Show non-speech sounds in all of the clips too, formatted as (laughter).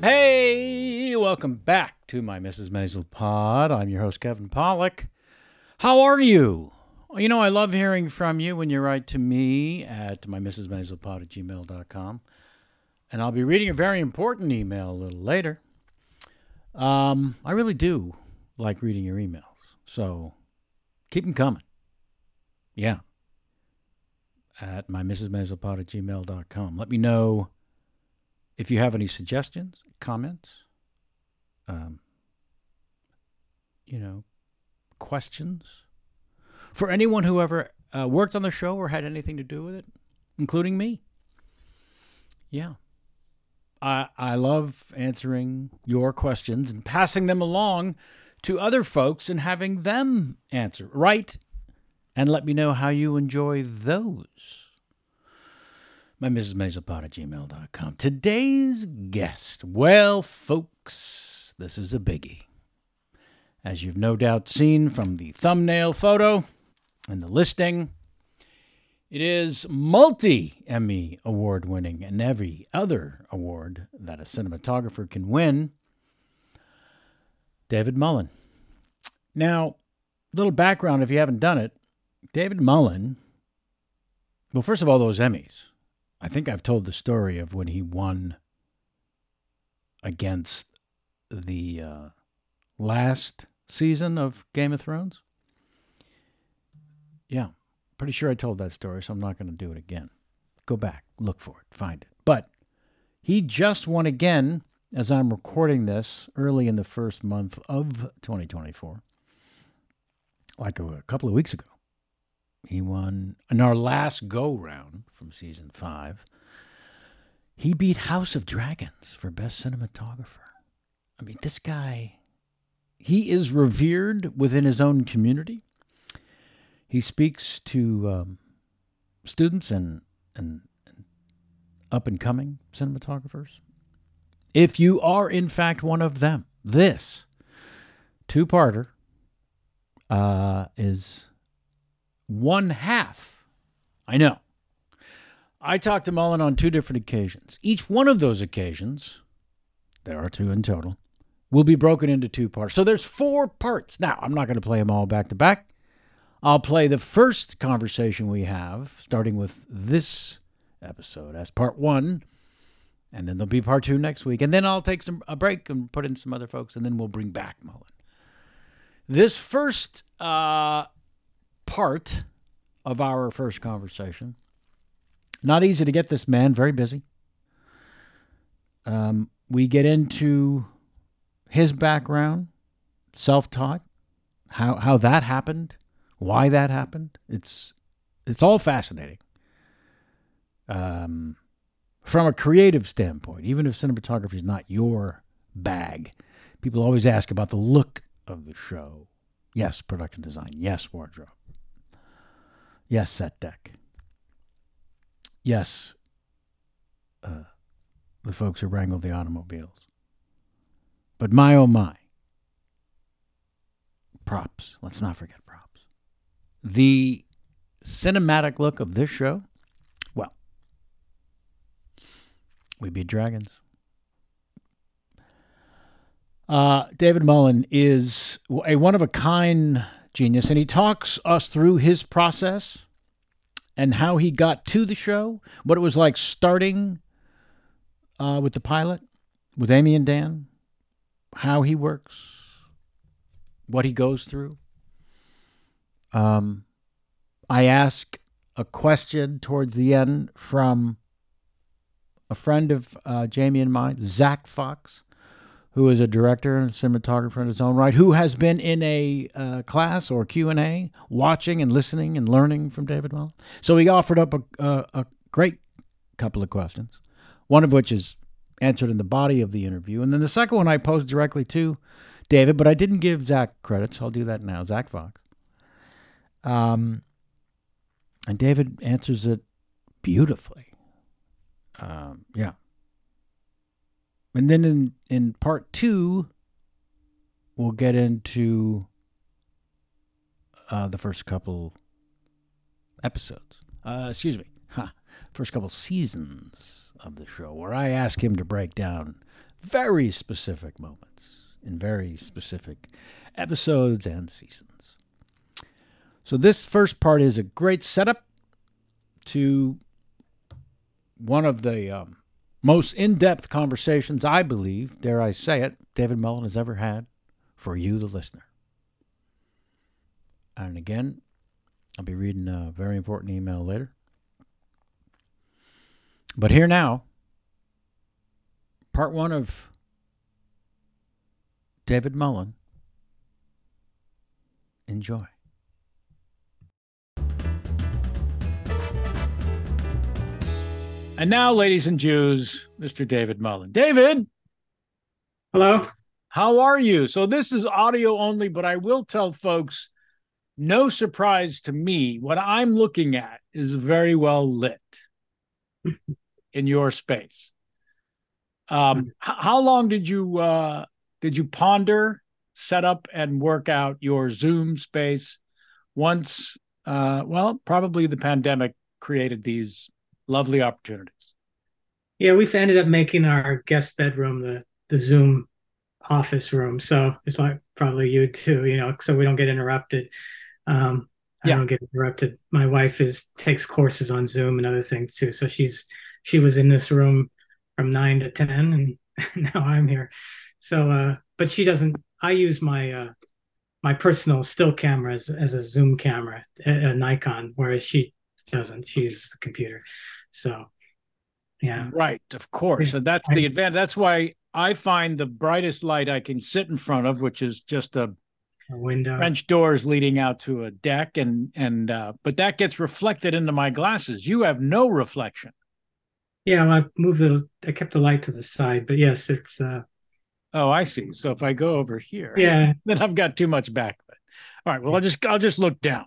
Hey, welcome back to my Mrs. Maisel pod. I'm your host, Kevin Pollak. How are you? You know, I love hearing from you when you write to me at my Mrs. Maisel pod at gmail.com. And I'll be reading a very important email a little later. Um, I really do like reading your emails. So keep them coming. Yeah. At my Mrs. Maisel pod at gmail.com. Let me know if you have any suggestions, comments, um, you know, questions for anyone who ever uh, worked on the show or had anything to do with it, including me. Yeah. I, I love answering your questions and passing them along to other folks and having them answer. Write and let me know how you enjoy those my Mrs. Maisel pod at gmail.com. Today's guest. Well, folks, this is a biggie. As you've no doubt seen from the thumbnail photo and the listing, it is multi Emmy award winning and every other award that a cinematographer can win. David Mullen. Now, little background if you haven't done it. David Mullen, well, first of all, those Emmys. I think I've told the story of when he won against the uh, last season of Game of Thrones. Yeah, pretty sure I told that story, so I'm not going to do it again. Go back, look for it, find it. But he just won again as I'm recording this early in the first month of 2024, like a, a couple of weeks ago. He won in our last go round from season five. He beat House of Dragons for Best Cinematographer. I mean, this guy, he is revered within his own community. He speaks to um, students and, and, and up and coming cinematographers. If you are, in fact, one of them, this two parter uh, is one half. I know. I talked to Mullen on two different occasions. Each one of those occasions, there are two in total, will be broken into two parts. So there's four parts. Now, I'm not going to play them all back to back. I'll play the first conversation we have, starting with this episode as part one, and then there'll be part two next week. And then I'll take some a break and put in some other folks, and then we'll bring back Mullen. This first uh, part of our first conversation. Not easy to get this man, very busy. Um, we get into his background, self taught, how, how that happened, why that happened. It's, it's all fascinating. Um, from a creative standpoint, even if cinematography is not your bag, people always ask about the look of the show. Yes, production design. Yes, wardrobe. Yes, set deck. Yes, uh, the folks who wrangle the automobiles. But my oh my. Props. Let's not forget props. The cinematic look of this show, well, we beat dragons. Uh, David Mullen is a one of a kind genius, and he talks us through his process and how he got to the show, what it was like starting uh, with the pilot, with Amy and Dan, how he works, what he goes through. Um, I ask a question towards the end from a friend of uh, Jamie and mine, Zach Fox, who is a director and cinematographer in his own right, who has been in a uh, class or Q and A, watching and listening and learning from David Mullen. So he offered up a, a, a great couple of questions, one of which is answered in the body of the interview, and then the second one I posed directly to David, but I didn't give Zach credits. I'll do that now. Zach Fox. Um, and David answers it beautifully. Um, yeah, and then in, in part two, we'll get into uh, the first couple episodes. Uh, excuse me. Huh. First couple seasons of the show, where I ask him to break down very specific moments in very specific episodes and seasons. So, this first part is a great setup to one of the um, most in depth conversations, I believe, dare I say it, David Mullen has ever had for you, the listener. And again, I'll be reading a very important email later. But here now, part one of David Mullen. Enjoy. And now, ladies and Jews, Mr. David Mullen. David. Hello. How are you? So, this is audio only, but I will tell folks no surprise to me, what I'm looking at is very well lit (laughs) in your space. Um, how long did you uh, did you ponder, set up, and work out your Zoom space once? Uh, well, probably the pandemic created these lovely opportunities. Yeah, we've ended up making our guest bedroom the the Zoom office room. So it's like probably you too, you know, so we don't get interrupted. Um, I yeah. don't get interrupted. My wife is takes courses on Zoom and other things too. So she's she was in this room from nine to ten, and (laughs) now I'm here. So, uh, but she doesn't. I use my uh, my personal still camera as, as a Zoom camera, a, a Nikon, whereas she doesn't. She's the computer. So, yeah. Right. Of course. And that's the advantage. That's why I find the brightest light I can sit in front of, which is just a, a window, French doors leading out to a deck, and and uh, but that gets reflected into my glasses. You have no reflection. Yeah, well, I moved the. I kept the light to the side, but yes, it's. uh Oh, I see. So if I go over here, yeah, then I've got too much backlight. All right. Well, I'll just I'll just look down.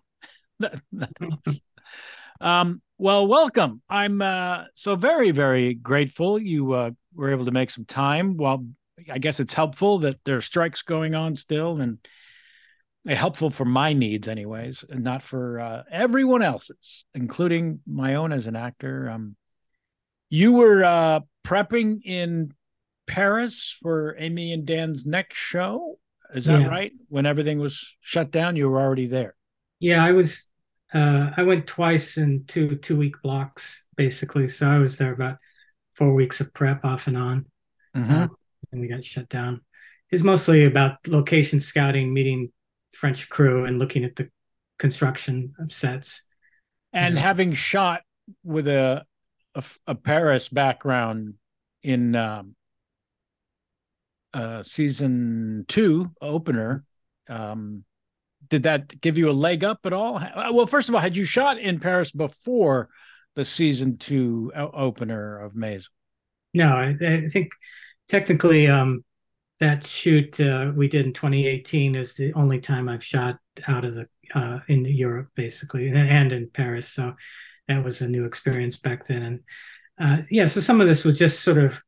(laughs) (laughs) um, well, welcome. I'm uh, so very, very grateful you uh, were able to make some time. Well, I guess it's helpful that there are strikes going on still, and helpful for my needs, anyways, and not for uh, everyone else's, including my own as an actor. Um, you were uh, prepping in Paris for Amy and Dan's next show. Is that yeah. right? When everything was shut down, you were already there. Yeah, I was uh, I went twice in two two week blocks basically. So I was there about four weeks of prep off and on, mm-hmm. uh, and we got shut down. It's mostly about location scouting, meeting French crew, and looking at the construction of sets. And having shot with a, a, a Paris background in um, uh, season two opener, um, did that give you a leg up at all? Uh, well, first of all, had you shot in Paris before the season two opener of Maze? No, I, I think technically um, that shoot uh, we did in 2018 is the only time I've shot out of the uh, in Europe, basically, and in Paris. So that was a new experience back then. And uh, yeah, so some of this was just sort of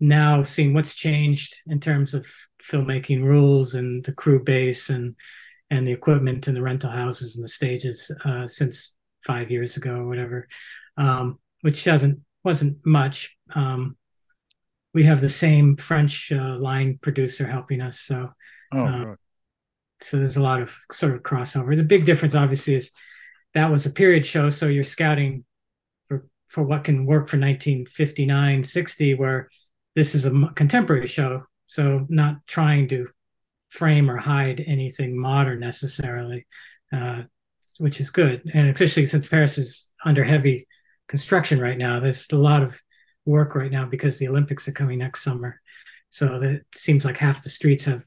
now seeing what's changed in terms of filmmaking rules and the crew base and and the equipment and the rental houses and the stages uh, since five years ago or whatever, um, which doesn't wasn't much. Um, we have the same French uh, line producer helping us, so oh, uh, so there's a lot of sort of crossover. The big difference, obviously, is that was a period show, so you're scouting for for what can work for 1959, 60, where this is a contemporary show, so not trying to frame or hide anything modern necessarily, uh, which is good. And especially since Paris is under heavy construction right now, there's a lot of work right now because the Olympics are coming next summer. So that it seems like half the streets have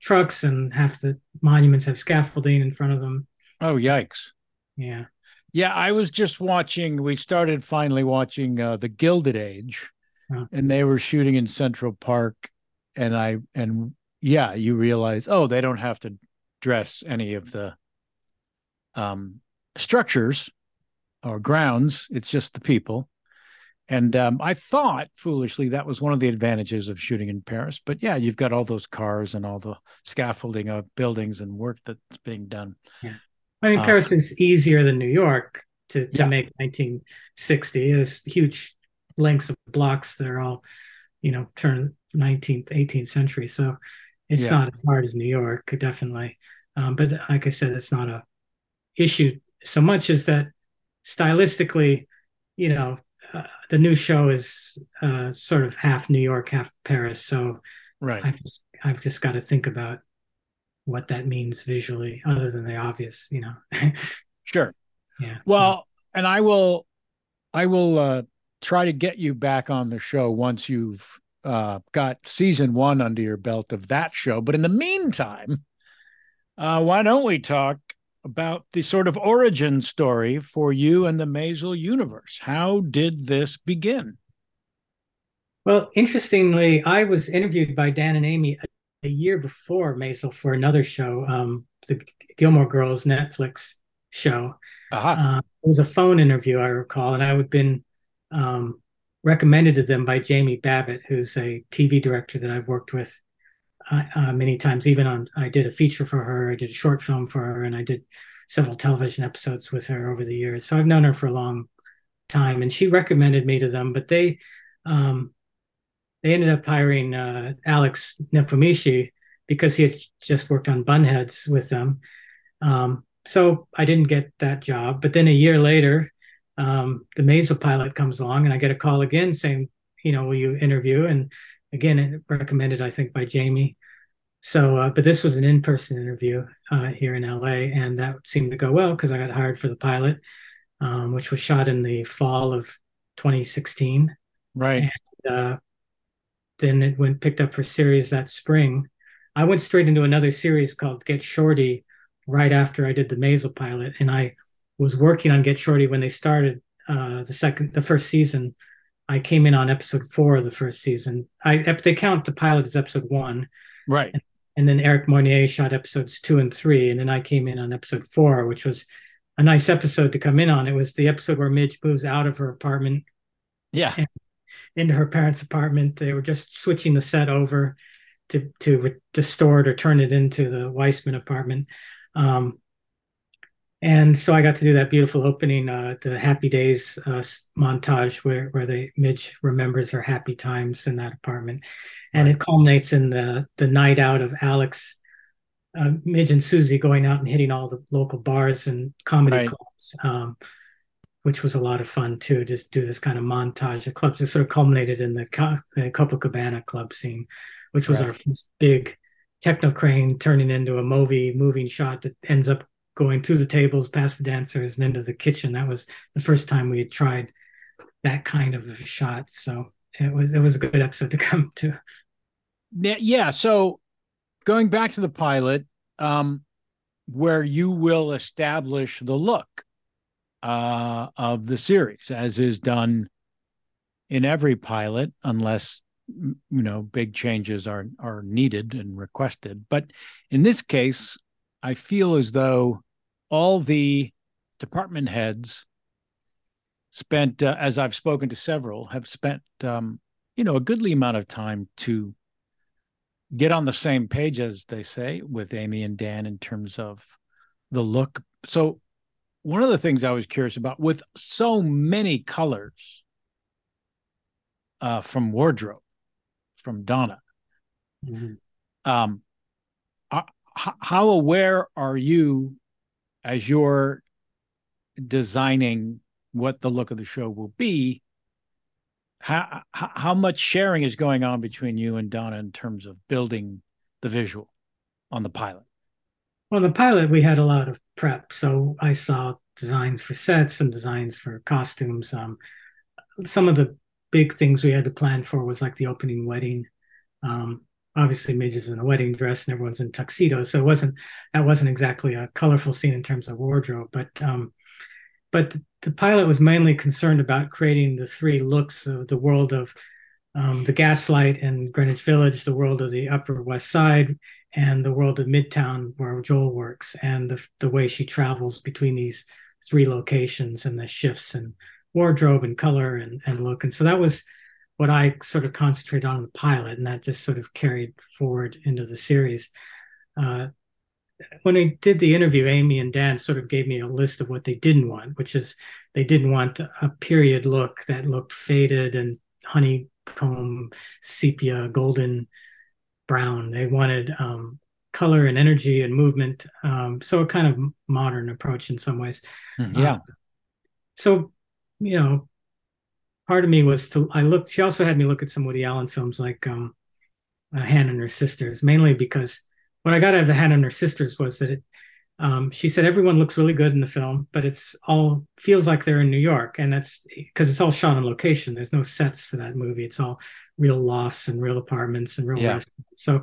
trucks and half the monuments have scaffolding in front of them. Oh, yikes. Yeah. Yeah, I was just watching. We started finally watching uh, the Gilded Age, oh. and they were shooting in Central Park, and I and yeah, you realize, oh, they don't have to dress any of the um, structures or grounds. It's just the people. And um, I thought foolishly that was one of the advantages of shooting in Paris. But yeah, you've got all those cars and all the scaffolding of buildings and work that's being done. Yeah. I mean, uh, Paris is easier than New York to, to yeah. make 1960. There's huge lengths of blocks that are all, you know, turn 19th, 18th century. So it's yeah. not as hard as New York, definitely. Um, but like I said, it's not a issue so much as that stylistically, you know, uh, the new show is uh, sort of half New York, half Paris. So right, I've just, I've just got to think about what that means visually, other than the obvious, you know. (laughs) sure. Yeah. Well, so. and I will, I will uh, try to get you back on the show once you've uh, got season one under your belt of that show. But in the meantime, uh, why don't we talk about the sort of origin story for you and the Maisel universe? How did this begin? Well, interestingly, I was interviewed by Dan and Amy a, year before Maisel for another show, um, the Gilmore Girls Netflix show. Uh-huh. Uh, it was a phone interview, I recall, and I had been um, recommended to them by Jamie Babbitt, who's a TV director that I've worked with uh, uh, many times. Even on, I did a feature for her, I did a short film for her, and I did several television episodes with her over the years. So I've known her for a long time, and she recommended me to them. But they, um, they ended up hiring uh, Alex Nepomniaschy because he had just worked on Bunheads with them. Um, so I didn't get that job. But then a year later, um, the Maisel pilot comes along, and I get a call again saying, you know, will you interview? And again, recommended, I think, by Jamie. So, uh, but this was an in-person interview uh, here in LA, and that seemed to go well because I got hired for the pilot, um, which was shot in the fall of 2016. Right. And uh, then it went picked up for series that spring. I went straight into another series called Get Shorty right after I did the Maisel pilot, and I was working on Get Shorty when they started uh, the second, the first season. I came in on episode four of the first season. I they count the pilot as episode one, right? And, and then Eric Moynier shot episodes two and three, and then I came in on episode four, which was a nice episode to come in on. It was the episode where Midge moves out of her apartment, yeah, into her parents' apartment. They were just switching the set over to to restore it or turn it into the Weissman apartment. Um, and so I got to do that beautiful opening, uh, the Happy Days uh, montage, where where the Midge remembers her happy times in that apartment, and it culminates in the the night out of Alex, uh, Midge, and Susie going out and hitting all the local bars and comedy right. clubs, um, which was a lot of fun too. Just do this kind of montage of clubs. It sort of culminated in the, the Copacabana club scene, which was right. our first big techno crane turning into a movie moving shot that ends up going through the tables, past the dancers, and into the kitchen. That was the first time we had tried that kind of shot. So it was it was a good episode to come to. Yeah. So going back to the pilot, um, where you will establish the look uh, of the series, as is done in every pilot, unless you know big changes are are needed and requested. But in this case, I feel as though all the department heads spent, uh, as I've spoken to several, have spent, um, you know, a goodly amount of time to get on the same page, as they say, with Amy and Dan in terms of the look. So, one of the things I was curious about with so many colors uh, from wardrobe, from Donna, mm-hmm. um, how aware are you as you're designing what the look of the show will be? How, how much sharing is going on between you and Donna in terms of building the visual on the pilot? Well, the pilot, we had a lot of prep. So I saw designs for sets and designs for costumes. Um, some of the big things we had to plan for was like the opening wedding. Um, obviously, Midge's in a wedding dress and everyone's in tuxedos, so it wasn't that wasn't exactly a colorful scene in terms of wardrobe. But um, but the, pilot was mainly concerned about creating the three looks of the world of um, the Gaslight and Greenwich Village, the world of the Upper West Side, and the world of Midtown where Joel works, and the the way she travels between these three locations and the shifts in wardrobe and color and, and look. And so that was what I sort of concentrated on in the pilot, and that just sort of carried forward into the series. Uh, when I did the interview, Amy and Dan sort of gave me a list of what they didn't want, which is they didn't want a period look that looked faded and honeycomb, sepia, golden brown. They wanted um, color and energy and movement. Um, so a kind of modern approach in some ways. Mm, yeah. Uh, so, you know, part of me was to I looked. She also had me look at some Woody Allen films like um, uh, Hannah and Her Sisters, mainly because what I got out of the Hannah and Her Sisters was that it. Um, she said everyone looks really good in the film, but it's all feels like they're in New York, and that's because it's all shot on location. There's no sets for that movie. It's all real lofts and real apartments and real yeah. restaurants. So,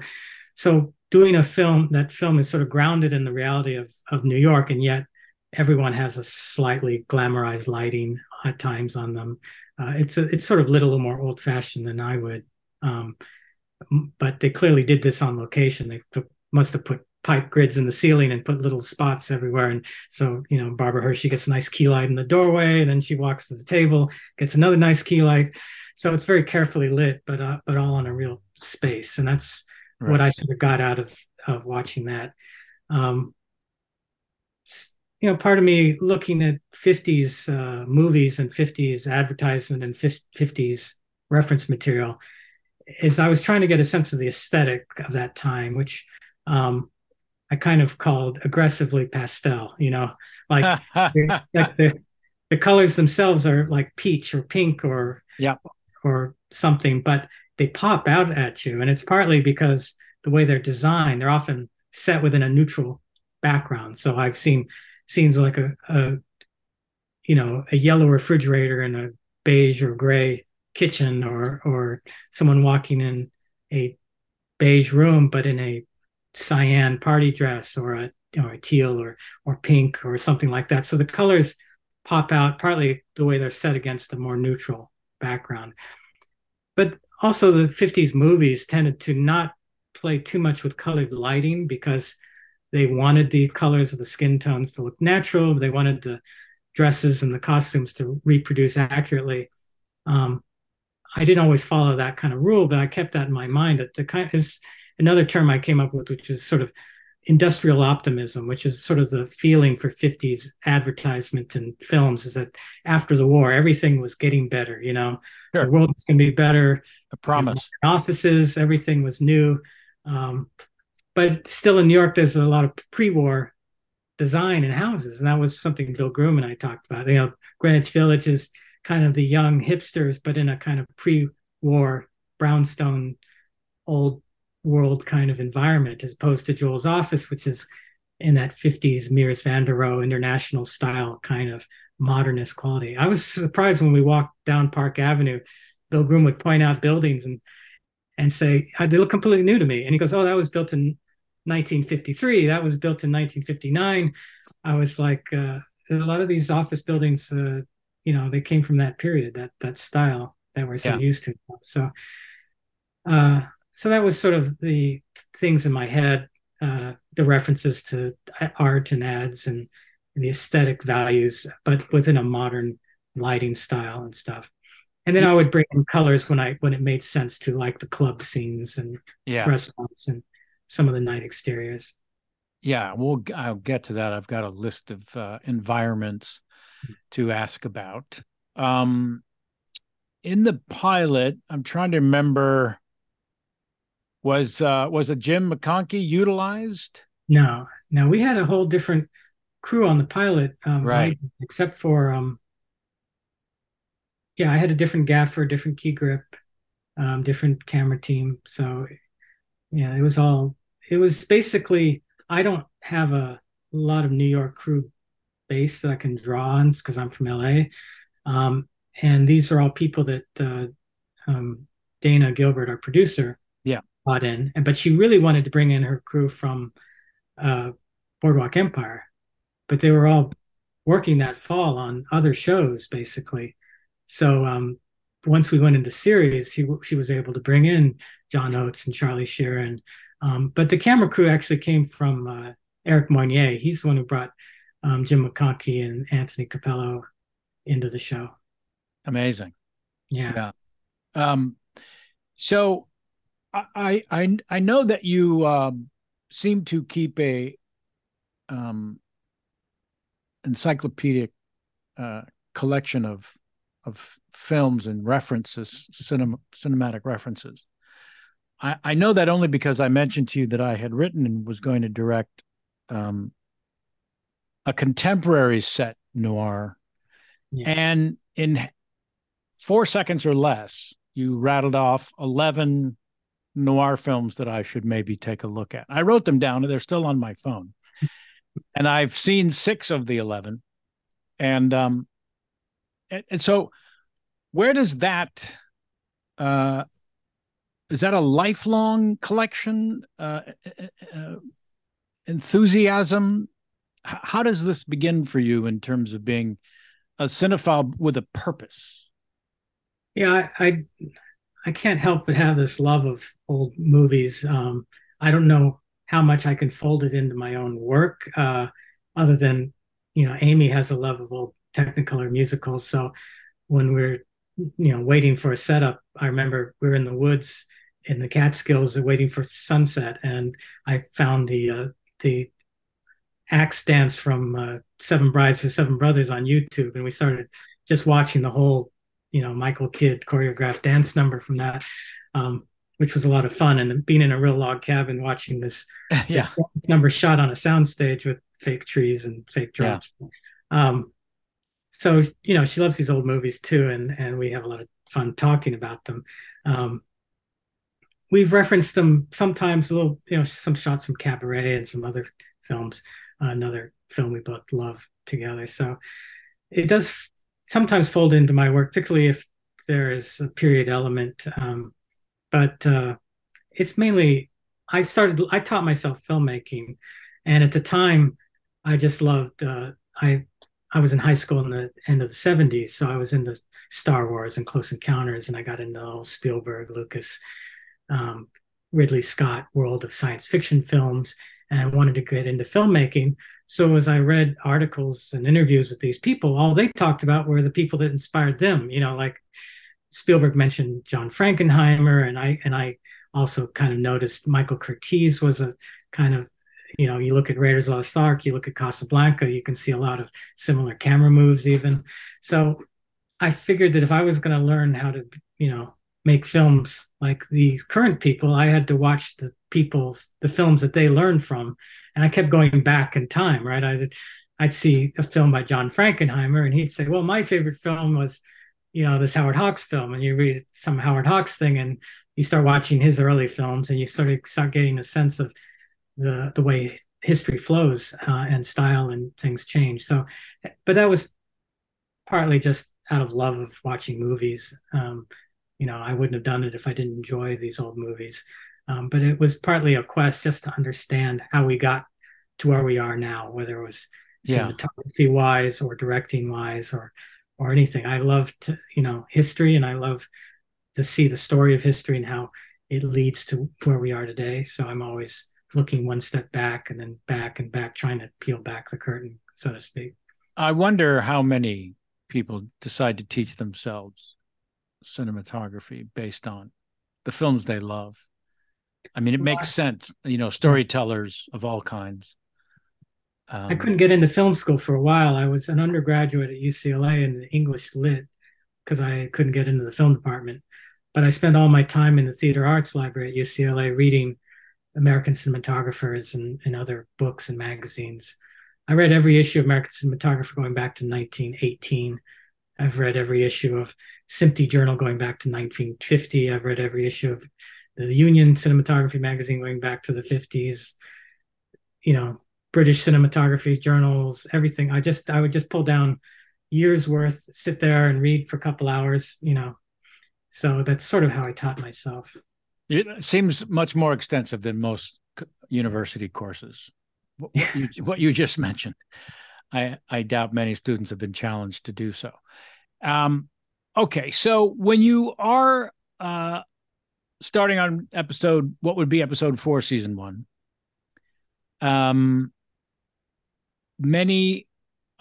so doing a film that film is sort of grounded in the reality of of New York, and yet everyone has a slightly glamorized lighting at times on them. Uh, it's a, it's sort of lit a little more old fashioned than I would, um, but they clearly did this on location. They took, must have put pipe grids in the ceiling and put little spots everywhere. And so, you know, Barbara Hershey gets a nice key light in the doorway, and then she walks to the table, gets another nice key light. So it's very carefully lit, but uh, but all on a real space, and that's right. what I sort of got out of of watching that. Um, you know, part of me looking at 50s uh, movies and 50s advertisement and 50s reference material is I was trying to get a sense of the aesthetic of that time, which um, I kind of called aggressively pastel. You know, like (laughs) like the the colors themselves are like peach or pink or yeah or something, but they pop out at you, and it's partly because the way they're designed, they're often set within a neutral background. So I've seen scenes like a, a you know a yellow refrigerator in a beige or gray kitchen, or or someone walking in a beige room but in a cyan party dress or a or a teal or or pink or something like that. So the colors pop out partly the way they're set against a more neutral background. But also the 50s movies tended to not play too much with colored lighting because they wanted the colors of the skin tones to look natural. They wanted the dresses and the costumes to reproduce accurately. Um, I didn't always follow that kind of rule, but I kept that in my mind. That the kind is another term I came up with, which is sort of industrial optimism, which is sort of the feeling for 50s advertisement and films, is that after the war, everything was getting better. You know, sure. the world was going to be better. A promise. You know, offices, everything was new. Um, but still in New York, there's a lot of pre-war design in houses, and that was something Bill Groom and I talked about. You know, Greenwich Village is kind of the young hipsters, but in a kind of pre-war brownstone, old world kind of environment, as opposed to Joel's office, which is in that 50s Mies van der Rohe international style kind of modernist quality. I was surprised when we walked down Park Avenue. Bill Groom would point out buildings and and say uh, they look completely new to me. And he goes, "Oh, that was built in 1953. That was built in 1959." I was like, uh, a lot of these office buildings, uh, you know, they came from that period, that that style that we're so yeah. used to. So, uh, so that was sort of the things in my head, uh, the references to art and ads and the aesthetic values, but within a modern lighting style and stuff and then I would bring in colors when I when it made sense to like the club scenes and yeah. restaurants and some of the night exteriors. Yeah, we'll I'll get to that. I've got a list of uh, environments to ask about. Um, in the pilot, I'm trying to remember was uh was a Jim McConkie utilized? No, no, we had a whole different crew on the pilot, um, right? except for um, yeah, I had a different gaffer, different key grip, um, different camera team. So yeah, it was all. It was basically I don't have a lot of New York crew base that I can draw on because I'm from LA, um, and these are all people that uh, um, Dana Gilbert, our producer, yeah, brought in. But she really wanted to bring in her crew from uh, Boardwalk Empire, but they were all working that fall on other shows basically. So um, once we went into series, she she was able to bring in John Oates and Charlie Sheeran. Um, but the camera crew actually came from uh, Eric Moynier. He's the one who brought um, Jim McConkie and Anthony Capello into the show. Amazing. Yeah. yeah. Um, so I I I know that you um, seem to keep a um, encyclopedic uh, collection of of films and references, cinema, cinematic references. I, I know that only because I mentioned to you that I had written and was going to direct um, a contemporary set noir, yeah. and in four seconds or less, you rattled off eleven noir films that I should maybe take a look at. I wrote them down, and they're still on my phone (laughs) and I've seen six of the eleven, and um, and, and so where does that uh, is that a lifelong collection uh, uh, uh enthusiasm? how does this begin for you in terms of being a cinephile with a purpose? Yeah, I, I, I can't help but have this love of old movies. Um, I don't know how much I can fold it into my own work, uh, other than, you know, Amy has a love of old Technicolor musicals. So when we're, you know, waiting for a setup, I remember we are in the woods in the Catskills waiting for sunset, and I found the uh, the axe dance from uh, Seven Brides for Seven Brothers on YouTube, and we started just watching the whole, you know, Michael Kidd choreographed dance number from that. Um, which was a lot of fun. And being in a real log cabin, watching this, (laughs) yeah, this number shot on a soundstage with fake trees and fake drums. Yeah. Um, so you know, she loves these old movies too, and and we have a lot of fun talking about them. Um, we've referenced them sometimes a little, you know, some shots from Cabaret and some other films. Uh, another film we both love together. So it does sometimes fold into my work, particularly if there is a period element. Um, but uh, it's mainly I started I taught myself filmmaking, and at the time I just loved uh, I I was in high school in the end of the 70s, so I was into Star Wars and Close Encounters, and I got into all Spielberg, Lucas, um, Ridley Scott world of science fiction films, and wanted to get into filmmaking. So as I read articles and interviews with these people, all they talked about were the people that inspired them. You know, like Spielberg mentioned John Frankenheimer, and I and I also kind of noticed Michael Curtiz was a kind of you know you look at Raiders of the Lost Ark, you look at Casablanca, you can see a lot of similar camera moves even. So I figured that if I was going to learn how to you know make films like these current people, I had to watch the people's the films that they learned from, and I kept going back in time. Right, I I'd see a film by John Frankenheimer, and he'd say, "Well, my favorite film was." you know this Howard Hawks film, and you read some Howard Hawks thing, and you start watching his early films, and you sort of start getting a sense of the the way history flows uh, and style and things change. So, but that was partly just out of love of watching movies. Um, you know, I wouldn't have done it if I didn't enjoy these old movies. Um, but it was partly a quest just to understand how we got to where we are now, whether it was cinematography yeah. wise or directing wise or or anything. I love to, you know, history and I love to see the story of history and how it leads to where we are today. So I'm always looking one step back and then back and back, trying to peel back the curtain, so to speak. I wonder how many people decide to teach themselves cinematography based on the films they love. I mean, it makes sense, you know, storytellers of all kinds Um, I couldn't get into film school for a while. I was an undergraduate at UCLA in English lit because I couldn't get into the film department. But I spent all my time in the theater arts library at UCLA reading American cinematographers and, and other books and magazines. I read every issue of American Cinematographer going back to 1918. I've read every issue of SMPTE Journal going back to 1950. I've read every issue of the Union Cinematography magazine going back to the 50s. You know, British cinematography journals, everything. I just I would just pull down years worth, sit there and read for a couple hours. You know, so that's sort of how I taught myself. It seems much more extensive than most university courses. What, what, you, what you, just (laughs) mentioned, I I doubt many students have been challenged to do so. Um, okay, so when you are uh, starting on episode, what would be episode four, season one? Um, many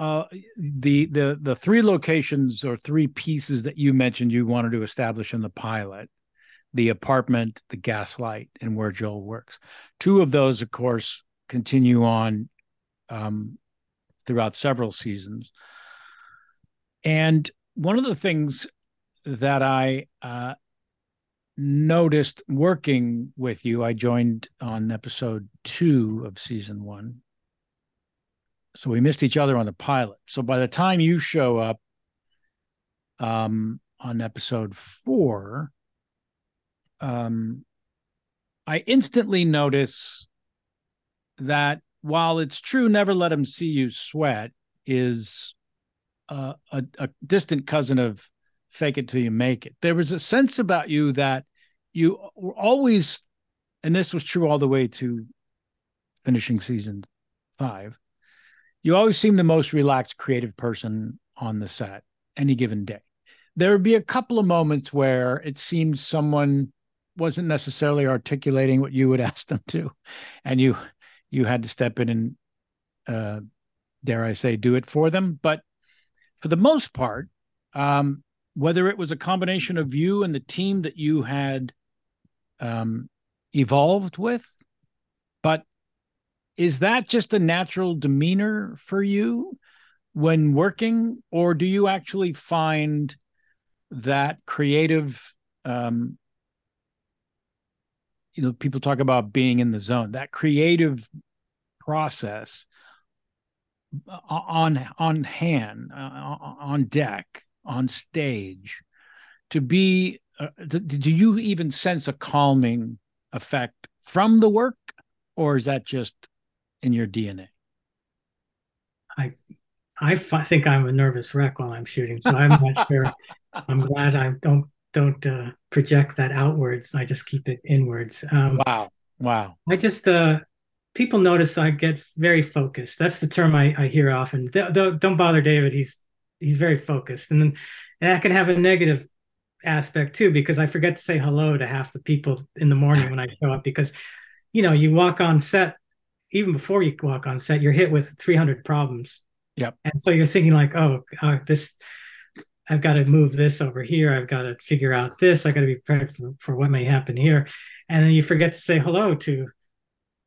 uh, the the the three locations or three pieces that you mentioned you wanted to establish in the pilot the apartment the gaslight and where joel works two of those of course continue on um, throughout several seasons and one of the things that i uh, noticed working with you i joined on episode two of season one so we missed each other on the pilot. So by the time you show up um, on episode four, um, I instantly notice that while it's true, never let him see you sweat is a, a distant cousin of fake it till you make it. There was a sense about you that you were always, and this was true all the way to finishing season five, you always seemed the most relaxed creative person on the set any given day there would be a couple of moments where it seemed someone wasn't necessarily articulating what you would (laughs) ask them to and you you had to step in and uh dare i say do it for them but for the most part um whether it was a combination of you and the team that you had um evolved with but is that just a natural demeanor for you when working or do you actually find that creative um you know people talk about being in the zone that creative process on on hand uh, on deck on stage to be uh, do you even sense a calming effect from the work or is that just in your DNA? I I think I'm a nervous wreck while I'm shooting, so I'm not (laughs) sure. I'm glad I don't don't uh, project that outwards. I just keep it inwards. Um, wow, wow. I just uh, people notice I get very focused. That's the term I, I hear often. Don't, don't bother David. He's he's very focused, and then and that can have a negative aspect too because I forget to say hello to half the people in the morning when I show up because you know you walk on set even before you walk on set, you're hit with 300 problems. Yep. And so you're thinking like, oh, uh, this, I've got to move this over here. I've got to figure out this. I got to be prepared for, for what may happen here. And then you forget to say hello to,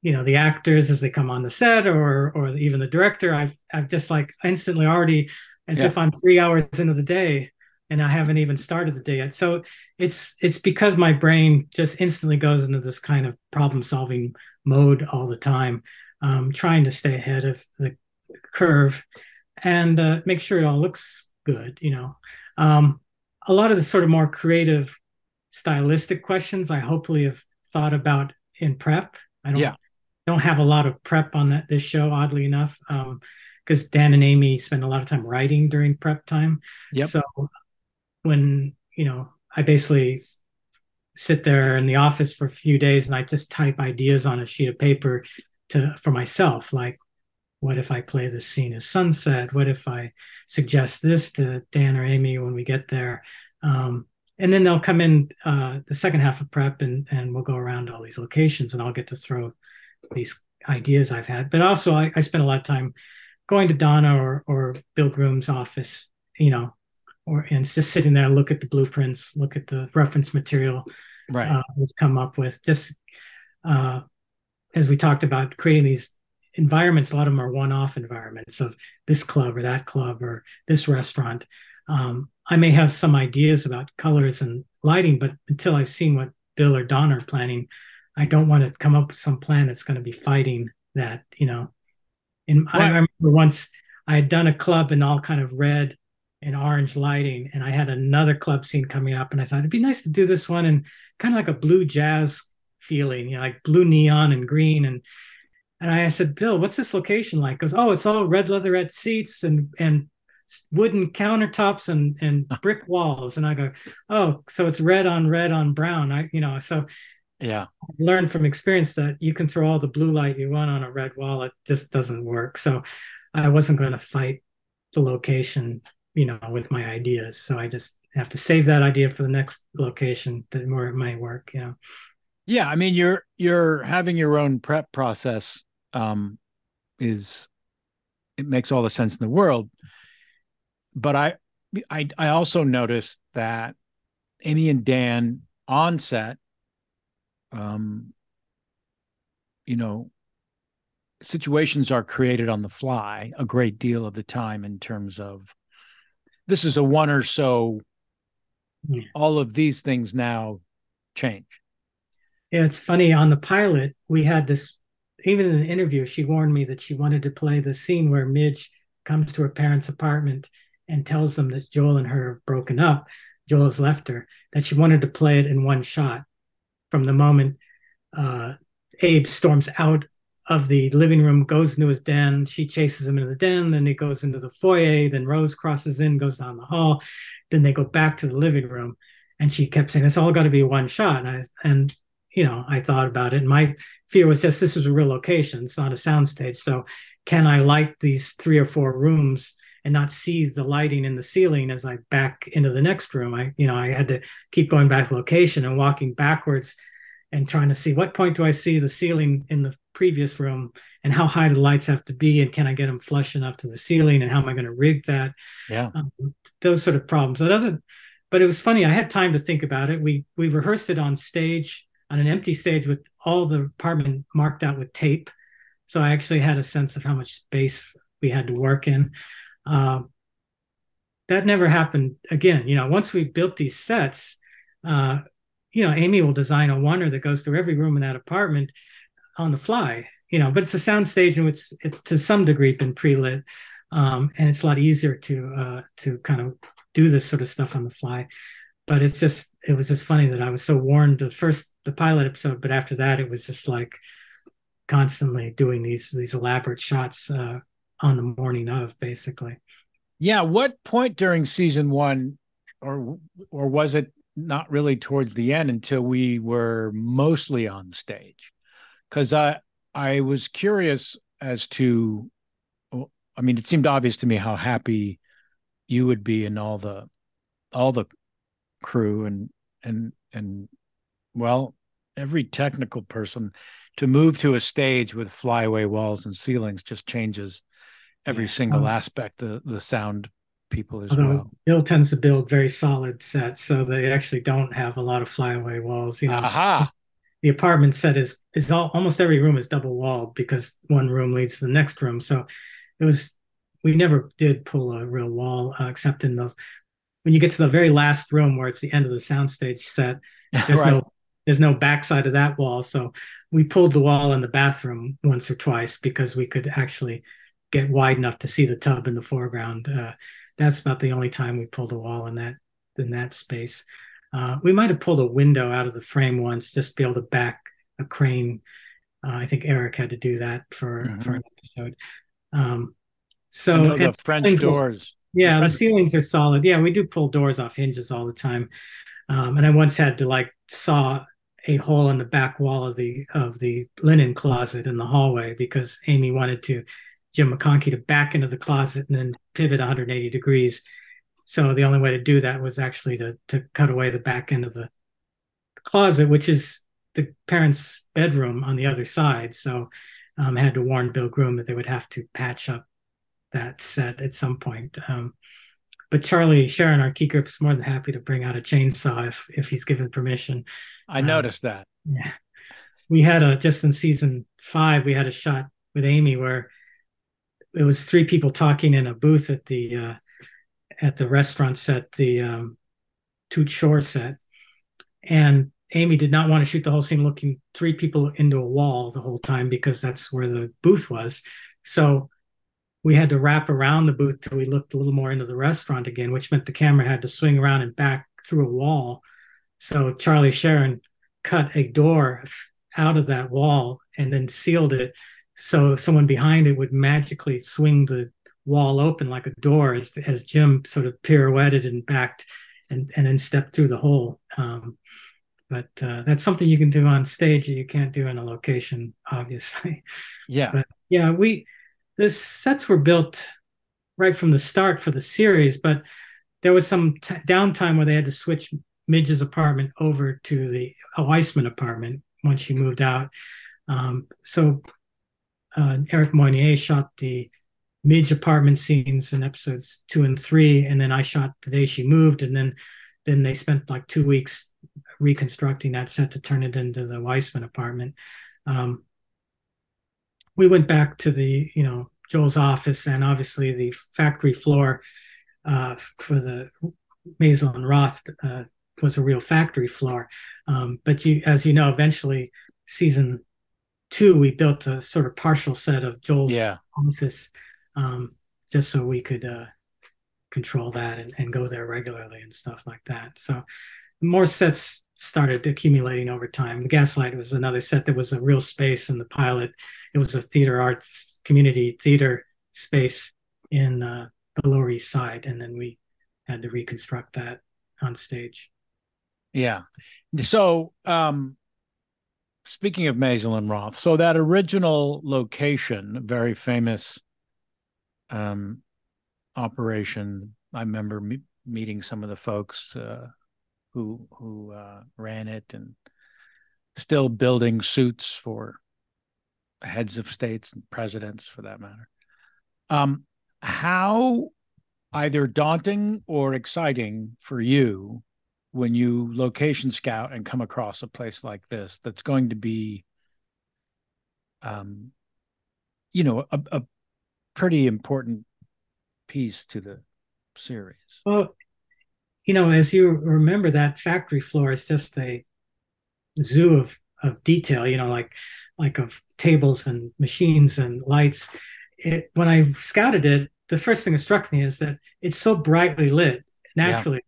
you know, the actors as they come on the set or, or even the director. I've, I've just like instantly already as yeah. if I'm three hours into the day and I haven't even started the day yet. So it's, it's because my brain just instantly goes into this kind of problem solving mode all the time, um, trying to stay ahead of the curve and uh, make sure it all looks good. You know, um, a lot of the sort of more creative, stylistic questions I hopefully have thought about in prep. I don't yeah. Don't have a lot of prep on that this show, oddly enough, because um, Dan and Amy spend a lot of time writing during prep time. Yep. So when you know, I basically sit there in the office for a few days and I just type ideas on a sheet of paper to for myself like what if I play this scene as sunset? What if I suggest this to Dan or Amy when we get there? Um, and then they'll come in uh, the second half of prep and, and we'll go around all these locations and I'll get to throw these ideas I've had. But also, I, I spend a lot of time going to Donna or, or Bill Groom's office, you know, or and just sitting there and look at the blueprints, look at the reference material right. uh, we've come up with. Just uh, as we talked about creating these environments, a lot of them are one-off environments of this club or that club or this restaurant. Um, I may have some ideas about colors and lighting, but until I've seen what Bill or Don are planning, I don't want to come up with some plan that's going to be fighting that. You know, and I, I remember once I had done a club in all kind of red and orange lighting, and I had another club scene coming up, and I thought it'd be nice to do this one and kind of like a blue jazz feeling, you know, like blue neon and green and and I said, Bill, what's this location like? He goes, oh, it's all red leatherette seats and and wooden countertops and and (laughs) brick walls. And I go, oh, so it's red on red on brown. I, you know, so yeah, I learned from experience that you can throw all the blue light you want on a red wall. It just doesn't work. So I wasn't going to fight the location, you know, with my ideas. So I just have to save that idea for the next location that where it might work, you know. Yeah, I mean you're you're having your own prep process um, is it makes all the sense in the world. But I I I also noticed that Amy and Dan on set, um, you know, situations are created on the fly a great deal of the time in terms of this is a one or so. Yeah. All of these things now change. Yeah, it's funny. On the pilot, we had this even in the interview, she warned me that she wanted to play the scene where Midge comes to her parents' apartment and tells them that Joel and her have broken up. Joel has left her. That she wanted to play it in one shot from the moment uh, Abe storms out of the living room, goes into his den. She chases him into the den. Then he goes into the foyer. Then Rose crosses in, goes down the hall. Then they go back to the living room. And she kept saying, "It's all got to be one shot." And, I, and you know, I thought about it. My fear was just this was a real location. It's not a soundstage. So can I light these three or four rooms and not see the lighting in the ceiling as I back into the next room? I, you know, I had to keep going back to location and walking backwards and trying to see what point do I see the ceiling in the previous room and how high do the lights have to be and can I get them flush enough to the ceiling and how am I going to rig that? Yeah. Um, those sort of problems. But other but it was funny. I had time to think about it. We we rehearsed it on stage on an empty stage with all the apartment marked out with tape. So I actually had a sense of how much space we had to work in. Uh, that never happened again. You know, once we built these sets, uh, you know, Amy will design a oneer that goes through every room in that apartment on the fly. You know, but it's a sound stage and it's it's to some degree been pre-lit, um, and it's a lot easier to uh, to kind of do this sort of stuff on the fly but it's just it was just funny that I was so warned the first the pilot episode, but after that it was just like constantly doing these these elaborate shots uh, on the morning of basically. Yeah, what point during season one, or or was it not really towards the end until we were mostly on stage? Because I I was curious as to, oh, I mean, it seemed obvious to me how happy you would be in all the all the crew and and and well every technical person to move to a stage with flyaway walls and ceilings just changes every yeah. single um, aspect the the sound people as well bill tends to build very solid sets so they actually don't have a lot of flyaway walls you know Aha. the apartment set is is all, almost every room is double walled because one room leads to the next room so it was we never did pull a real wall uh, except in the when you get to the very last room where it's the end of the soundstage set, (laughs) there's right. no there's no backside of that wall. So we pulled the wall in the bathroom once or twice because we could actually get wide enough to see the tub in the foreground. Uh, that's about the only time we pulled a wall in that in that space. Uh, we might have pulled a window out of the frame once just to be able to back a crane. Uh, I think Eric had to do that for mm-hmm. for an episode. Um, so the French doors. Yeah, the ceilings are solid. Yeah, we do pull doors off hinges all the time. Um, and I once had to like saw a hole in the back wall of the of the linen closet in the hallway because Amy wanted to Jim McConkey to back into the closet and then pivot 180 degrees. So the only way to do that was actually to to cut away the back end of the closet, which is the parents' bedroom on the other side. So um, I had to warn Bill Groom that they would have to patch up that set at some point. Um, but Charlie Sharon, our key grip, is more than happy to bring out a chainsaw if if he's given permission. I um, noticed that. Yeah, we had a just in season five, we had a shot with Amy where it was three people talking in a booth at the uh, at the restaurant set, the um, Toots Shor set, and Amy did not want to shoot the whole scene looking three people into a wall the whole time because that's where the booth was. So we had to wrap around the booth till we looked a little more into the restaurant again, which meant the camera had to swing around and back through a wall. So Charlie Sharon cut a door out of that wall and then sealed it so someone behind it would magically swing the wall open like a door as as Jim sort of pirouetted and backed and and then stepped through the hole. Um, but uh, that's something you can do on stage that you can't do in a location, obviously. (laughs) Yeah. But yeah, we the sets were built right from the start for the series, but there was some t- downtime where they had to switch Midge's apartment over to the Weissman apartment once she moved out. Um, so uh, Eric Moynier shot the Midge apartment scenes in episodes two and three, and then I shot the day she moved, and then then they spent like two weeks reconstructing that set to turn it into the Weissman apartment. Um, we went back to the you know Joel's office and obviously the factory floor uh, for the Maisel and Roth uh, was a real factory floor. Um, but you, as you know, eventually season two, we built a sort of partial set of Joel's yeah. office um, just so we could uh, control that and, and go there regularly and stuff like that. So more sets started accumulating over time. The Gaslight was another set that was a real space in the pilot. It was a theater arts community theater space in uh, the Lower East Side, and then we had to reconstruct that on stage. Yeah. So um, speaking of Maisel and Roth, so that original location, very famous um, operation. I remember me- meeting some of the folks uh, who who uh, ran it, and still building suits for heads of states and presidents, for that matter. Um, how either daunting or exciting for you when you location scout and come across a place like this that's going to be um you know a, a pretty important piece to the series well you know as you remember that factory floor is just a zoo of of detail you know like like of tables and machines and lights it, when i scouted it the first thing that struck me is that it's so brightly lit naturally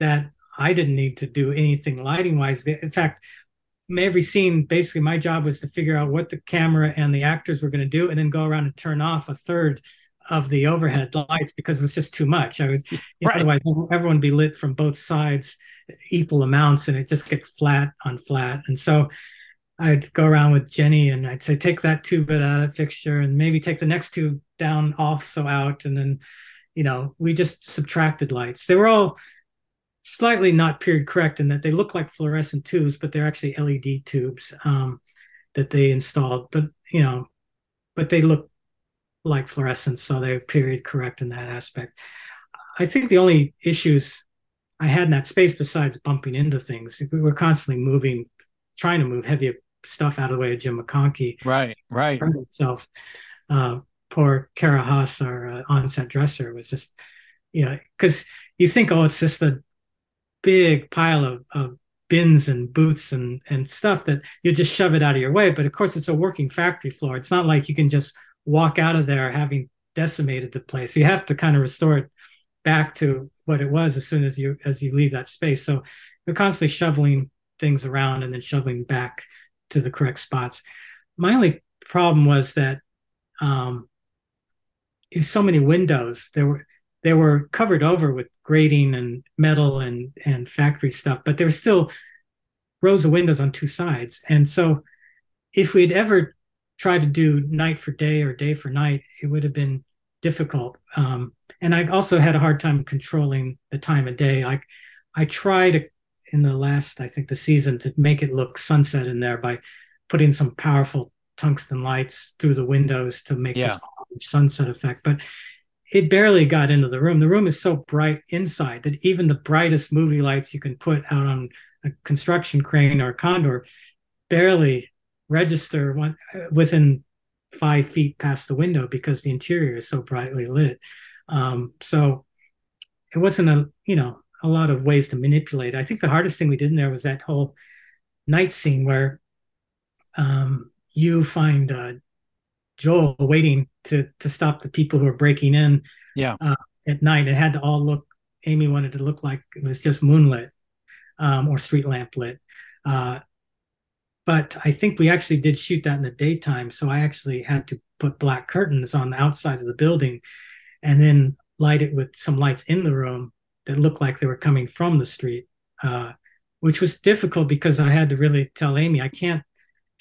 yeah. that I didn't need to do anything lighting wise. In fact, every scene, basically, my job was to figure out what the camera and the actors were going to do, and then go around and turn off a third of the overhead lights because it was just too much. I was (laughs) right. otherwise everyone would be lit from both sides equal amounts, and it just get flat on flat. And so I'd go around with Jenny and I'd say, take that tube out of that fixture, and maybe take the next tube down off so out, and then you know we just subtracted lights. They were all slightly not period correct in that they look like fluorescent tubes, but they're actually LED tubes um, that they installed. But you know, but they look like fluorescence, so they're period correct in that aspect. I think the only issues I had in that space, besides bumping into things, we were constantly moving, trying to move heavy stuff out of the way of Jim McConkey. Right, right. Himself. Uh, poor Kara Haas, our uh, on-set dresser, was just, you know, because you think, oh, it's just a big pile of, of bins and boots and and stuff that you just shove it out of your way. But of course, it's a working factory floor. It's not like you can just walk out of there having decimated the place. You have to kind of restore it back to what it was as soon as you as you leave that space. So you're constantly shoveling things around and then shoveling back to the correct spots. My only problem was that um, in so many windows. There were they were covered over with grating and metal and and factory stuff, but there were still rows of windows on two sides. And so if we'd ever tried to do night for day or day for night, it would have been difficult. Um, and I also had a hard time controlling the time of day. Like I tried in the last, I think the season to make it look sunset in there by putting some powerful tungsten lights through the windows to make yeah. this sunset effect. But it barely got into the room. The room is so bright inside that even the brightest movie lights you can put out on a construction crane or condor barely register one, within five feet past the window because the interior is so brightly lit. Um, so it wasn't a you know a lot of ways to manipulate. I think the hardest thing we did in there was that whole night scene where um, you find uh, Joel waiting to to stop the people who are breaking in. Yeah. Uh, at night, it had to all look. Amy wanted to look like it was just moonlit um, or street lamp lit. Uh, but I think we actually did shoot that in the daytime. So I actually had to put black curtains on the outside of the building and then light it with some lights in the room that looked like they were coming from the street, uh, which was difficult because I had to really tell Amy, I can't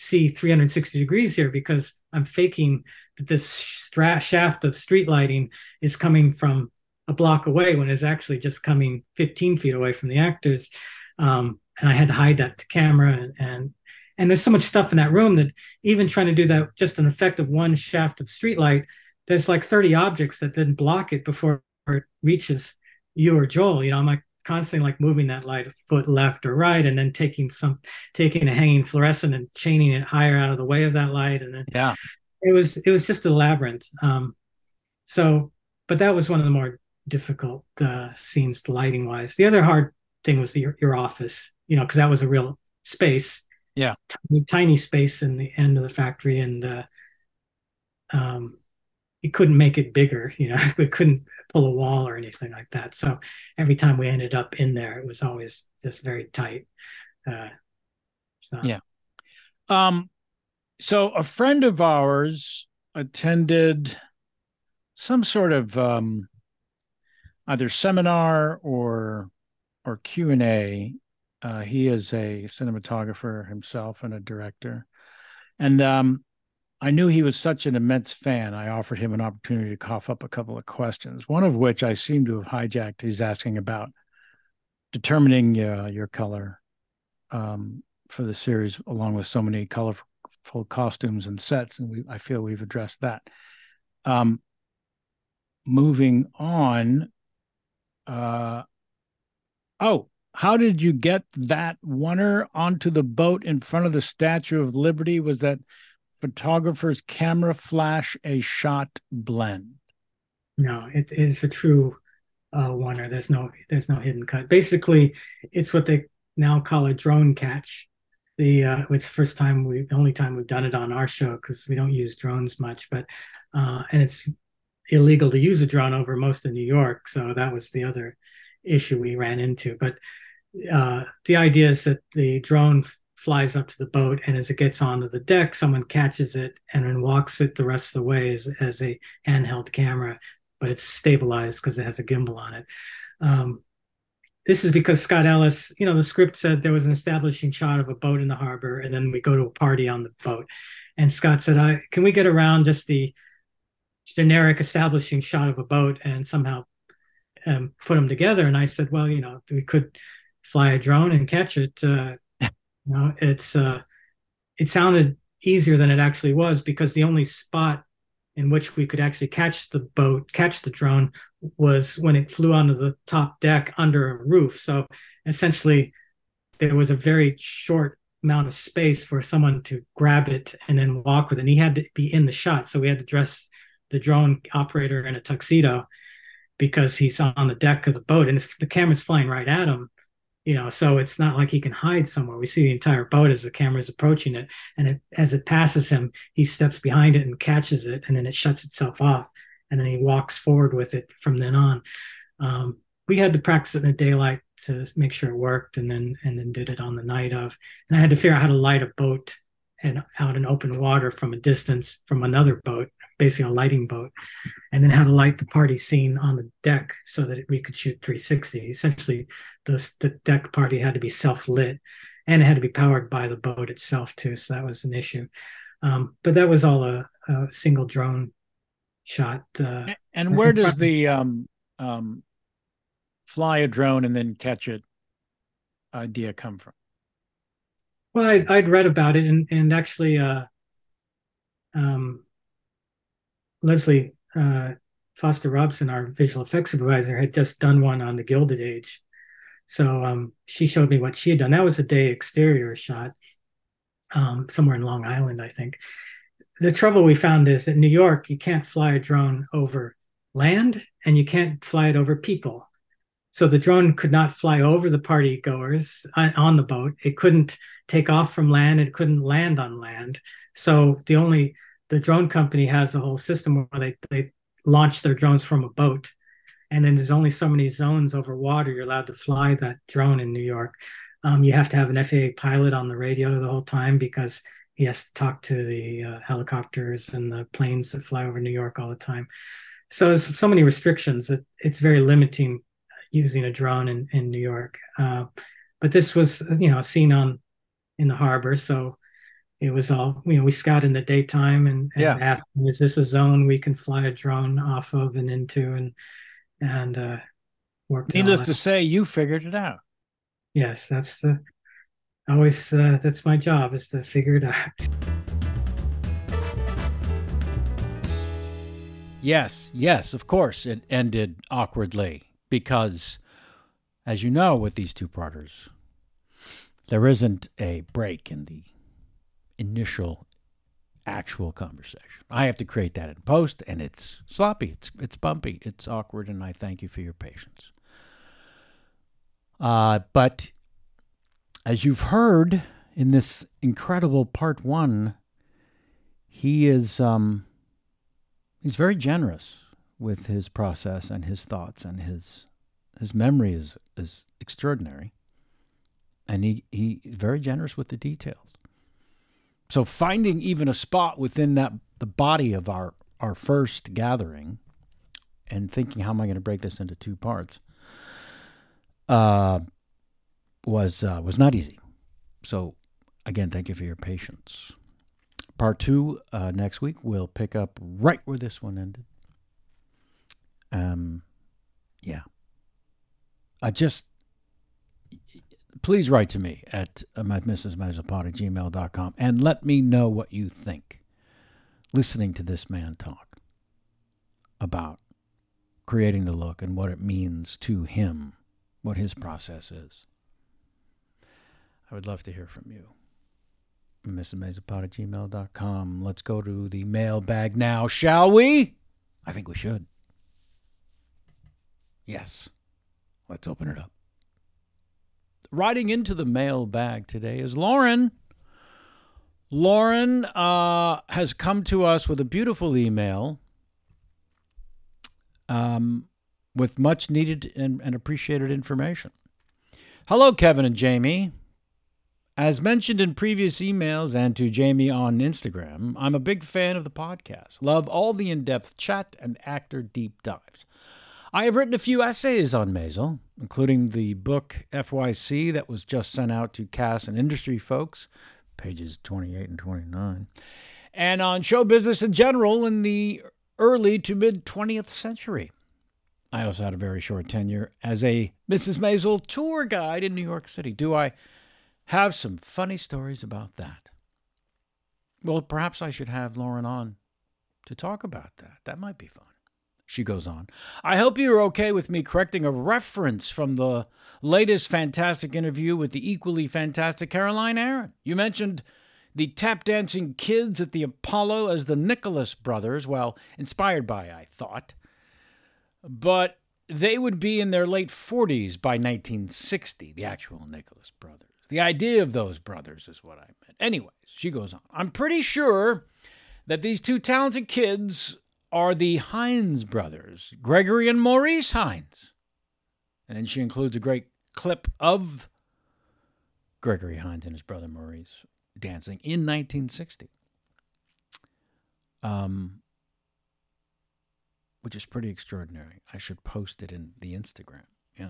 see 360 degrees here because I'm faking that this stra- shaft of street lighting is coming from a block away when it's actually just coming 15 feet away from the actors. Um, and I had to hide that to camera and, and and there's so much stuff in that room that even trying to do that just an effect of one shaft of streetlight, there's like 30 objects that didn't block it before it reaches you or Joel. You know, I'm like constantly like moving that light foot left or right, and then taking some taking a hanging fluorescent and chaining it higher out of the way of that light. And then yeah, it was it was just a labyrinth. Um, so, but that was one of the more difficult uh, scenes lighting wise. The other hard thing was the your office, you know, because that was a real space yeah tiny, tiny space in the end of the factory and uh, um, you couldn't make it bigger you know (laughs) we couldn't pull a wall or anything like that so every time we ended up in there it was always just very tight uh, so. yeah um so a friend of ours attended some sort of um either seminar or or q&a uh, he is a cinematographer himself and a director. And um, I knew he was such an immense fan. I offered him an opportunity to cough up a couple of questions, one of which I seem to have hijacked. He's asking about determining uh, your color um, for the series, along with so many colorful costumes and sets. And we, I feel we've addressed that. Um, moving on. Uh, oh, how did you get that oneer onto the boat in front of the Statue of Liberty? Was that photographer's camera flash a shot blend? No, it is a true uh, oneer. There's no there's no hidden cut. Basically, it's what they now call a drone catch. The uh, it's the first time we the only time we've done it on our show because we don't use drones much, but uh, and it's illegal to use a drone over most of New York. So that was the other issue we ran into. But uh, the idea is that the drone flies up to the boat, and as it gets onto the deck, someone catches it and then walks it the rest of the way as, as a handheld camera, but it's stabilized because it has a gimbal on it. Um, this is because Scott Ellis, you know, the script said there was an establishing shot of a boat in the harbor, and then we go to a party on the boat. And Scott said, I, Can we get around just the generic establishing shot of a boat and somehow um, put them together. And I said, well, you know, we could fly a drone and catch it. Uh, know, it's uh, it sounded easier than it actually was because the only spot in which we could actually catch the boat, catch the drone, was when it flew onto the top deck under a roof. So essentially, there was a very short amount of space for someone to grab it and then walk with it. And he had to be in the shot. So we had to dress the drone operator in a tuxedo because he's on the deck of the boat and the camera's flying right at him you know so it's not like he can hide somewhere. We see the entire boat as the camera is approaching it and it, as it passes him he steps behind it and catches it and then it shuts itself off and then he walks forward with it from then on. Um, we had to practice it in the daylight to make sure it worked and then and then did it on the night of. And i had to figure out how to light a boat and out in open water from a distance from another boat basically a lighting boat, and then how to light the party scene on the deck so that we could shoot 360. Essentially, the, the deck party had to be self lit, and it had to be powered by the boat itself too. So that was an issue. Um, but that was all a, a single drone shot. Uh, and where does the um, um, fly a drone and then catch it idea come from? Well, I'd, I'd read about it, and and actually, uh, um, Leslie uh, Foster Robson, our visual effects supervisor, had just done one on the Gilded Age. So um, she showed me what she had done. That was a day exterior shot um, somewhere in Long Island, I think. the trouble we found is that New York, you can't fly a drone over land and you can't fly it over people. So the drone could not fly over the party goers uh, on the boat. It couldn't take off from land. It couldn't land on land. So the only the drone company has a whole system where they, they launch their drones from a boat. And then there's only so many zones over water you're allowed to fly that drone in New York. Um, you have to have an FAA pilot on the radio the whole time because he has to talk to the uh, helicopters and the planes that fly over New York all the time. So there's so many restrictions that it's very limiting using a drone in, in New York. Uh, but this was, you know, seen on in the harbor. So it was all, you know, we scout in the daytime and, and yeah. asked, is this a zone we can fly a drone off of and into and, and, uh, worked. Needless to say, you figured it out. Yes, that's the, always, uh, that's my job is to figure it out. Yes, yes, of course, it ended awkwardly because, as you know, with these two parters, there isn't a break in the initial actual conversation. I have to create that in post, and it's sloppy, it's it's bumpy, it's awkward, and I thank you for your patience. Uh, but as you've heard in this incredible part one, he is um, he's very generous with his process and his thoughts and his his memory is is extraordinary and he he very generous with the details so finding even a spot within that the body of our our first gathering and thinking how am i going to break this into two parts uh was uh, was not easy. So again thank you for your patience. Part two uh, next week we'll pick up right where this one ended. Um, yeah. I just, please write to me at uh, mrsmaiselpod at gmail.com and let me know what you think listening to this man talk about creating the look and what it means to him, what his process is. I would love to hear from you. mrsmaiselpod at gmail.com. Let's go to the mailbag now, shall we? I think we should. Yes. Let's open it up. Riding into the mailbag today is Lauren. Lauren uh, has come to us with a beautiful email um, with much needed and, and appreciated information. Hello, Kevin and Jamie. As mentioned in previous emails and to Jamie on Instagram, I'm a big fan of the podcast. Love all the in depth chat and actor deep dives. I have written a few essays on Maisel, including the book FYC that was just sent out to cast and industry folks, pages 28 and 29, and on show business in general in the early to mid 20th century. I also had a very short tenure as a Mrs. Maisel tour guide in New York City. Do I have some funny stories about that? Well, perhaps I should have Lauren on to talk about that. That might be fun. She goes on. I hope you're okay with me correcting a reference from the latest fantastic interview with the equally fantastic Caroline Aaron. You mentioned the tap dancing kids at the Apollo as the Nicholas brothers. Well, inspired by, I thought. But they would be in their late 40s by 1960, the actual Nicholas brothers. The idea of those brothers is what I meant. Anyways, she goes on. I'm pretty sure that these two talented kids are the Hines brothers, Gregory and Maurice Hines. And then she includes a great clip of Gregory Hines and his brother Maurice dancing in 1960. Um, which is pretty extraordinary. I should post it in the Instagram. Yeah.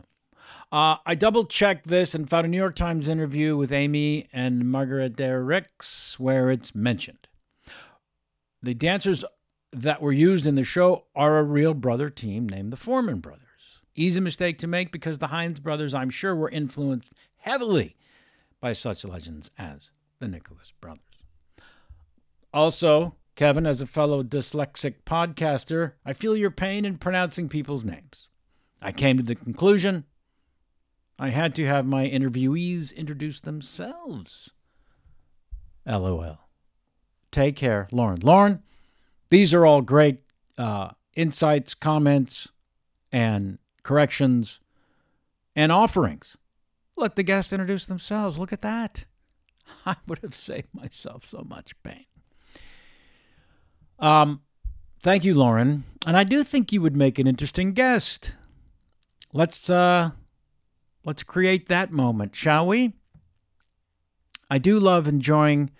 Uh, I double checked this and found a New York Times interview with Amy and Margaret Derricks where it's mentioned. The dancers that were used in the show are a real brother team named the Foreman Brothers. Easy mistake to make because the Hines brothers, I'm sure, were influenced heavily by such legends as the Nicholas brothers. Also, Kevin, as a fellow dyslexic podcaster, I feel your pain in pronouncing people's names. I came to the conclusion I had to have my interviewees introduce themselves. LOL. Take care, Lauren. Lauren, these are all great uh, insights, comments, and corrections and offerings. Let the guests introduce themselves. Look at that. (laughs) I would have saved myself so much pain. Um, thank you, Lauren. And I do think you would make an interesting guest. Let's uh, let's create that moment, shall we? I do love enjoying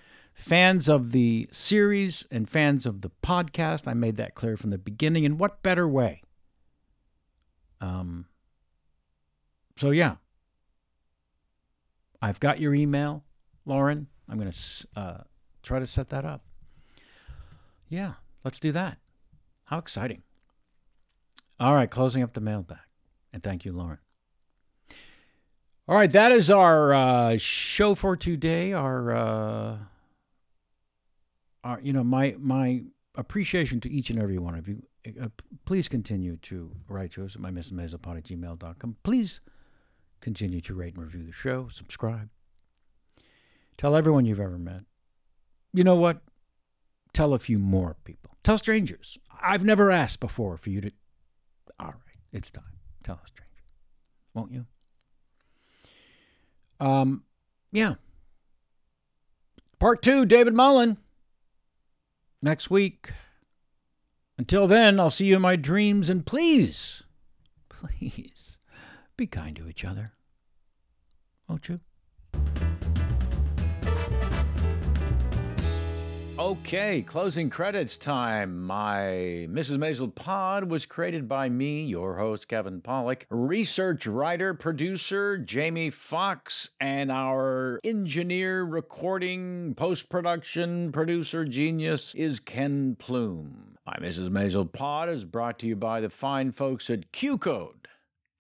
fans of the series and fans of the podcast. I made that clear from the beginning. And what better way? Um, so, yeah, I've got your email, Lauren. I'm going to uh, try to set that up. Yeah, let's do that. How exciting. All right, closing up the mailbag. And thank you, Lauren. All right, that is our uh, show for today. Our, uh, you know, my my appreciation to each and every one of you. Uh, please continue to write to us at my at gmail.com. Please continue to rate and review the show, subscribe. Tell everyone you've ever met. You know what? Tell a few more people. Tell strangers. I've never asked before for you to. All right, it's time. Tell a stranger. Won't you? Um, yeah. Part two, David Mullen. Next week. Until then, I'll see you in my dreams, and please, please be kind to each other. Won't you? Okay, closing credits time. My Mrs. Maisel pod was created by me, your host, Kevin Pollak, research writer, producer, Jamie Fox, and our engineer, recording, post production, producer genius is Ken Plume. My Mrs. Maisel pod is brought to you by the fine folks at Q Code.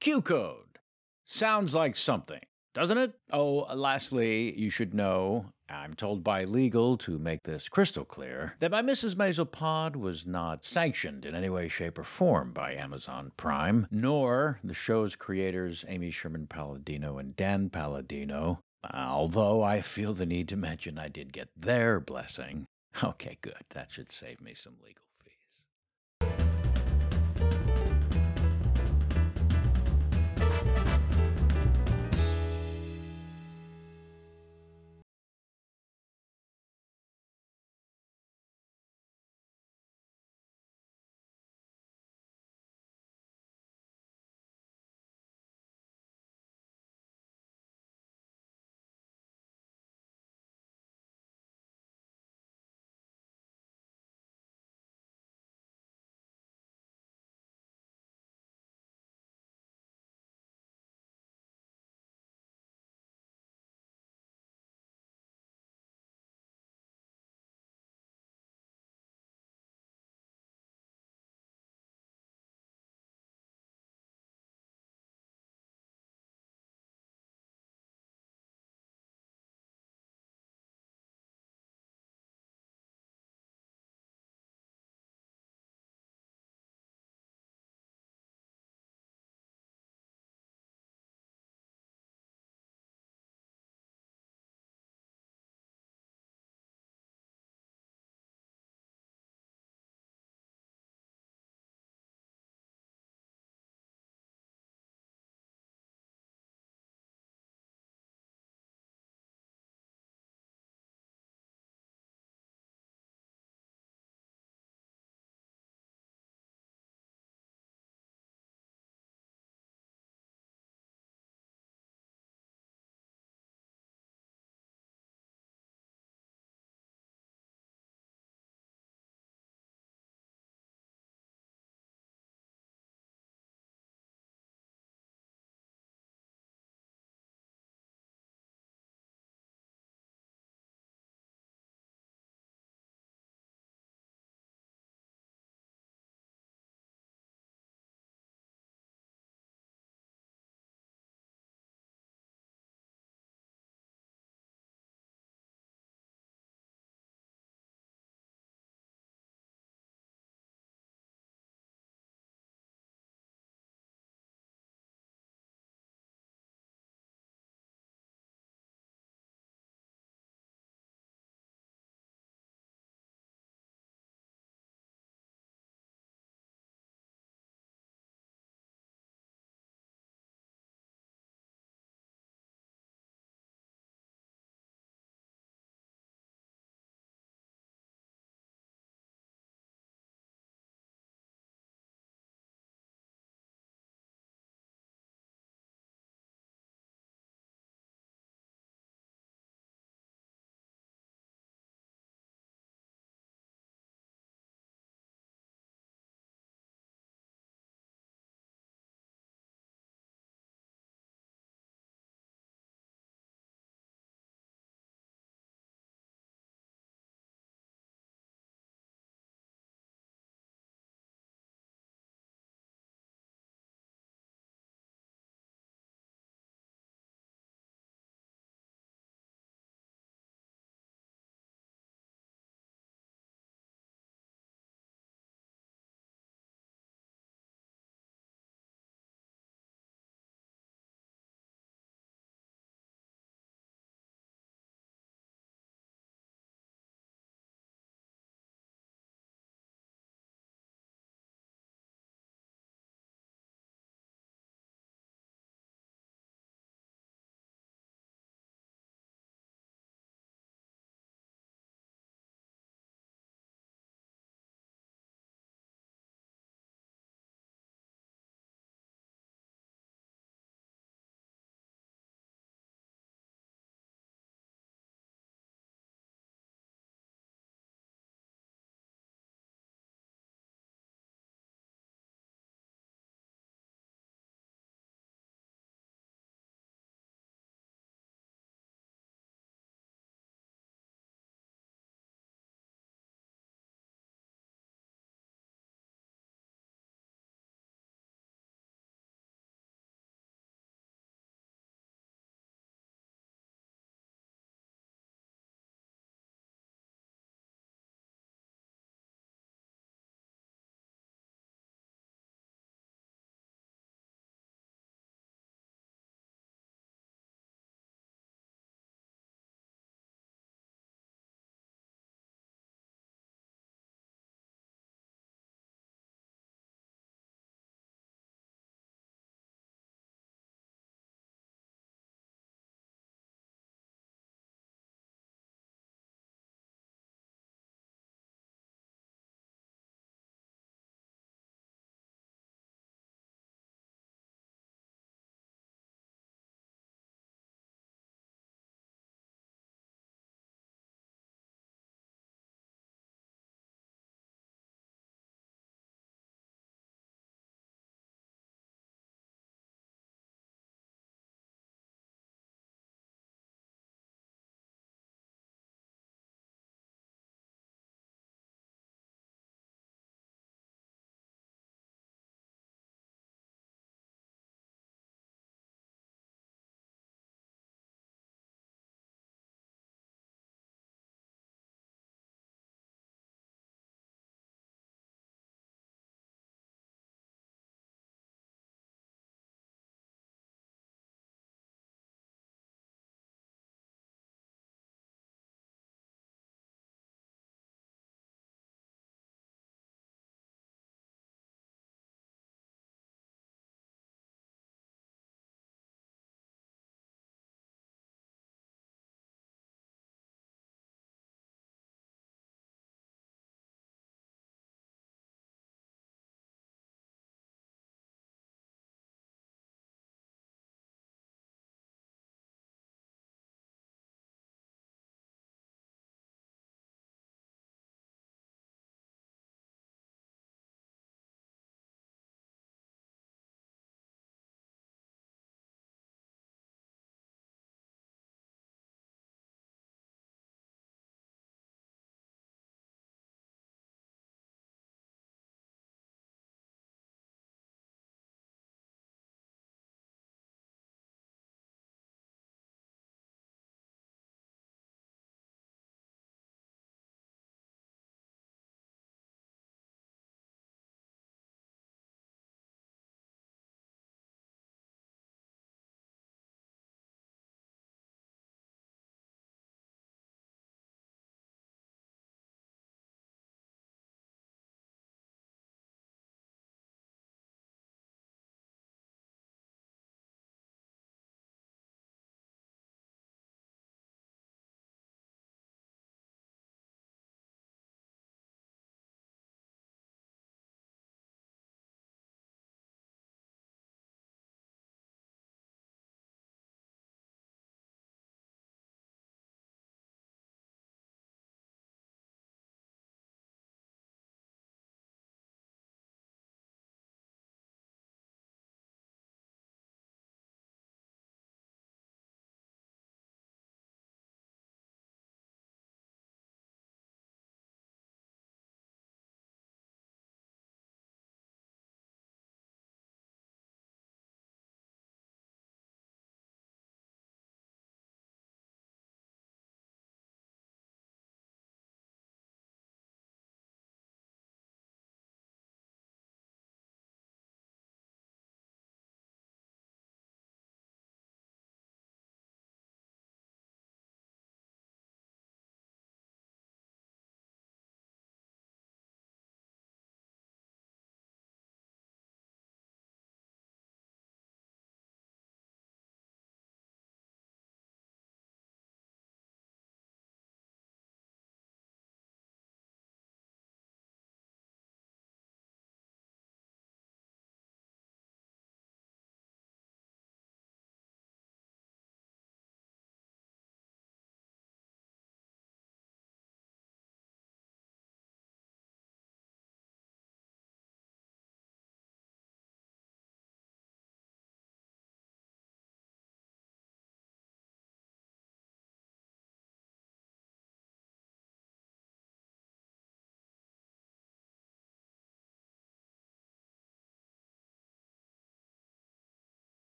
Q Code. Sounds like something, doesn't it? Oh, lastly, you should know I'm told by legal to make this crystal clear that my Mrs. Maisel pod was not sanctioned in any way, shape, or form by Amazon Prime, nor the show's creators Amy Sherman Palladino and Dan Palladino, although I feel the need to mention I did get their blessing. Okay, good. That should save me some legal.